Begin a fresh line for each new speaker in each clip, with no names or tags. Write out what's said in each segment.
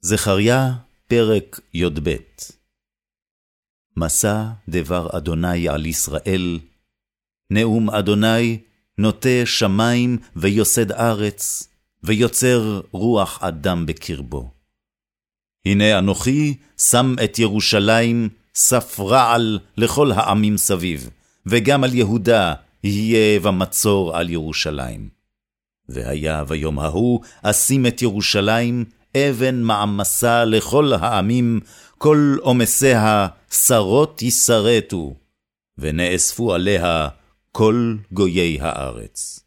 זכריה, פרק י"ב מסע דבר אדוני על ישראל, נאום אדוני נוטה שמים ויוסד ארץ, ויוצר רוח אדם בקרבו. הנה אנוכי שם את ירושלים סף רעל לכל העמים סביב, וגם על יהודה יהיה במצור על ירושלים. והיה ביום ההוא אשים את ירושלים אבן מעמסה לכל העמים, כל עומסיה שרות ישרתו, ונאספו עליה כל גויי הארץ.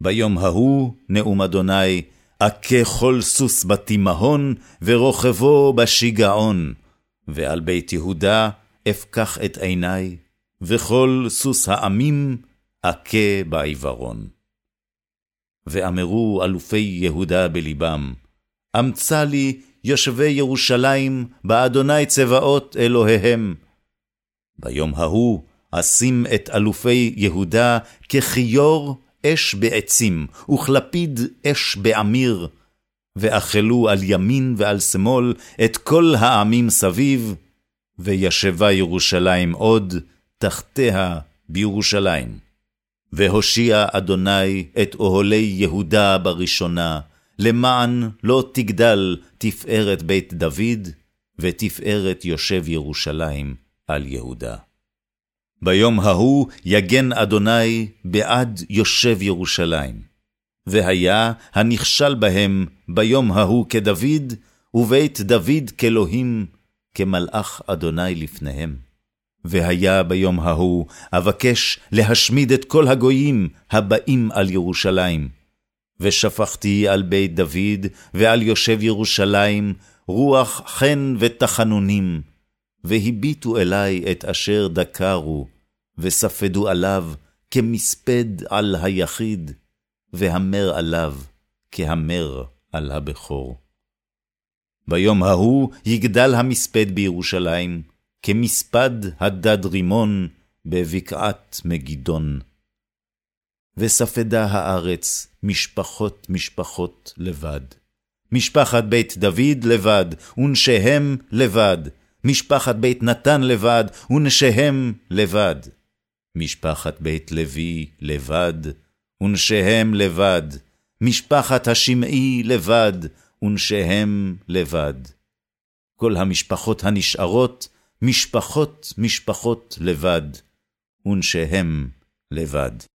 ביום ההוא, נאום אדוני, אכה כל סוס בתימהון, ורוכבו בשיגעון, ועל בית יהודה אפקח את עיני, וכל סוס העמים אכה בעיוורון. ואמרו אלופי יהודה בלבם, אמצא לי יושבי ירושלים, באדוני צבאות אלוהיהם. ביום ההוא אשים את אלופי יהודה ככיור אש בעצים, וכלפיד אש בעמיר, ואכלו על ימין ועל שמאל את כל העמים סביב, וישבה ירושלים עוד, תחתיה בירושלים. והושיע אדוני את אוהלי יהודה בראשונה, למען לא תגדל תפארת בית דוד, ותפארת יושב ירושלים על יהודה. ביום ההוא יגן אדוני בעד יושב ירושלים. והיה הנכשל בהם ביום ההוא כדוד, ובית דוד כאלוהים, כמלאך אדוני לפניהם. והיה ביום ההוא, אבקש להשמיד את כל הגויים הבאים על ירושלים, ושפכתי על בית דוד ועל יושב ירושלים רוח חן ותחנונים, והביטו אלי את אשר דקרו, וספדו עליו כמספד על היחיד, והמר עליו כהמר על הבכור. ביום ההוא יגדל המספד בירושלים, כמספד הדד רימון בבקעת מגידון. וספדה הארץ משפחות משפחות לבד. משפחת בית דוד לבד, ונשיהם לבד. משפחת בית נתן לבד, ונשיהם לבד. משפחת בית לוי לבד, ונשיהם לבד. משפחת השמעי לבד, ונשיהם לבד. כל המשפחות הנשארות, משפחות משפחות לבד, ונשיהם לבד.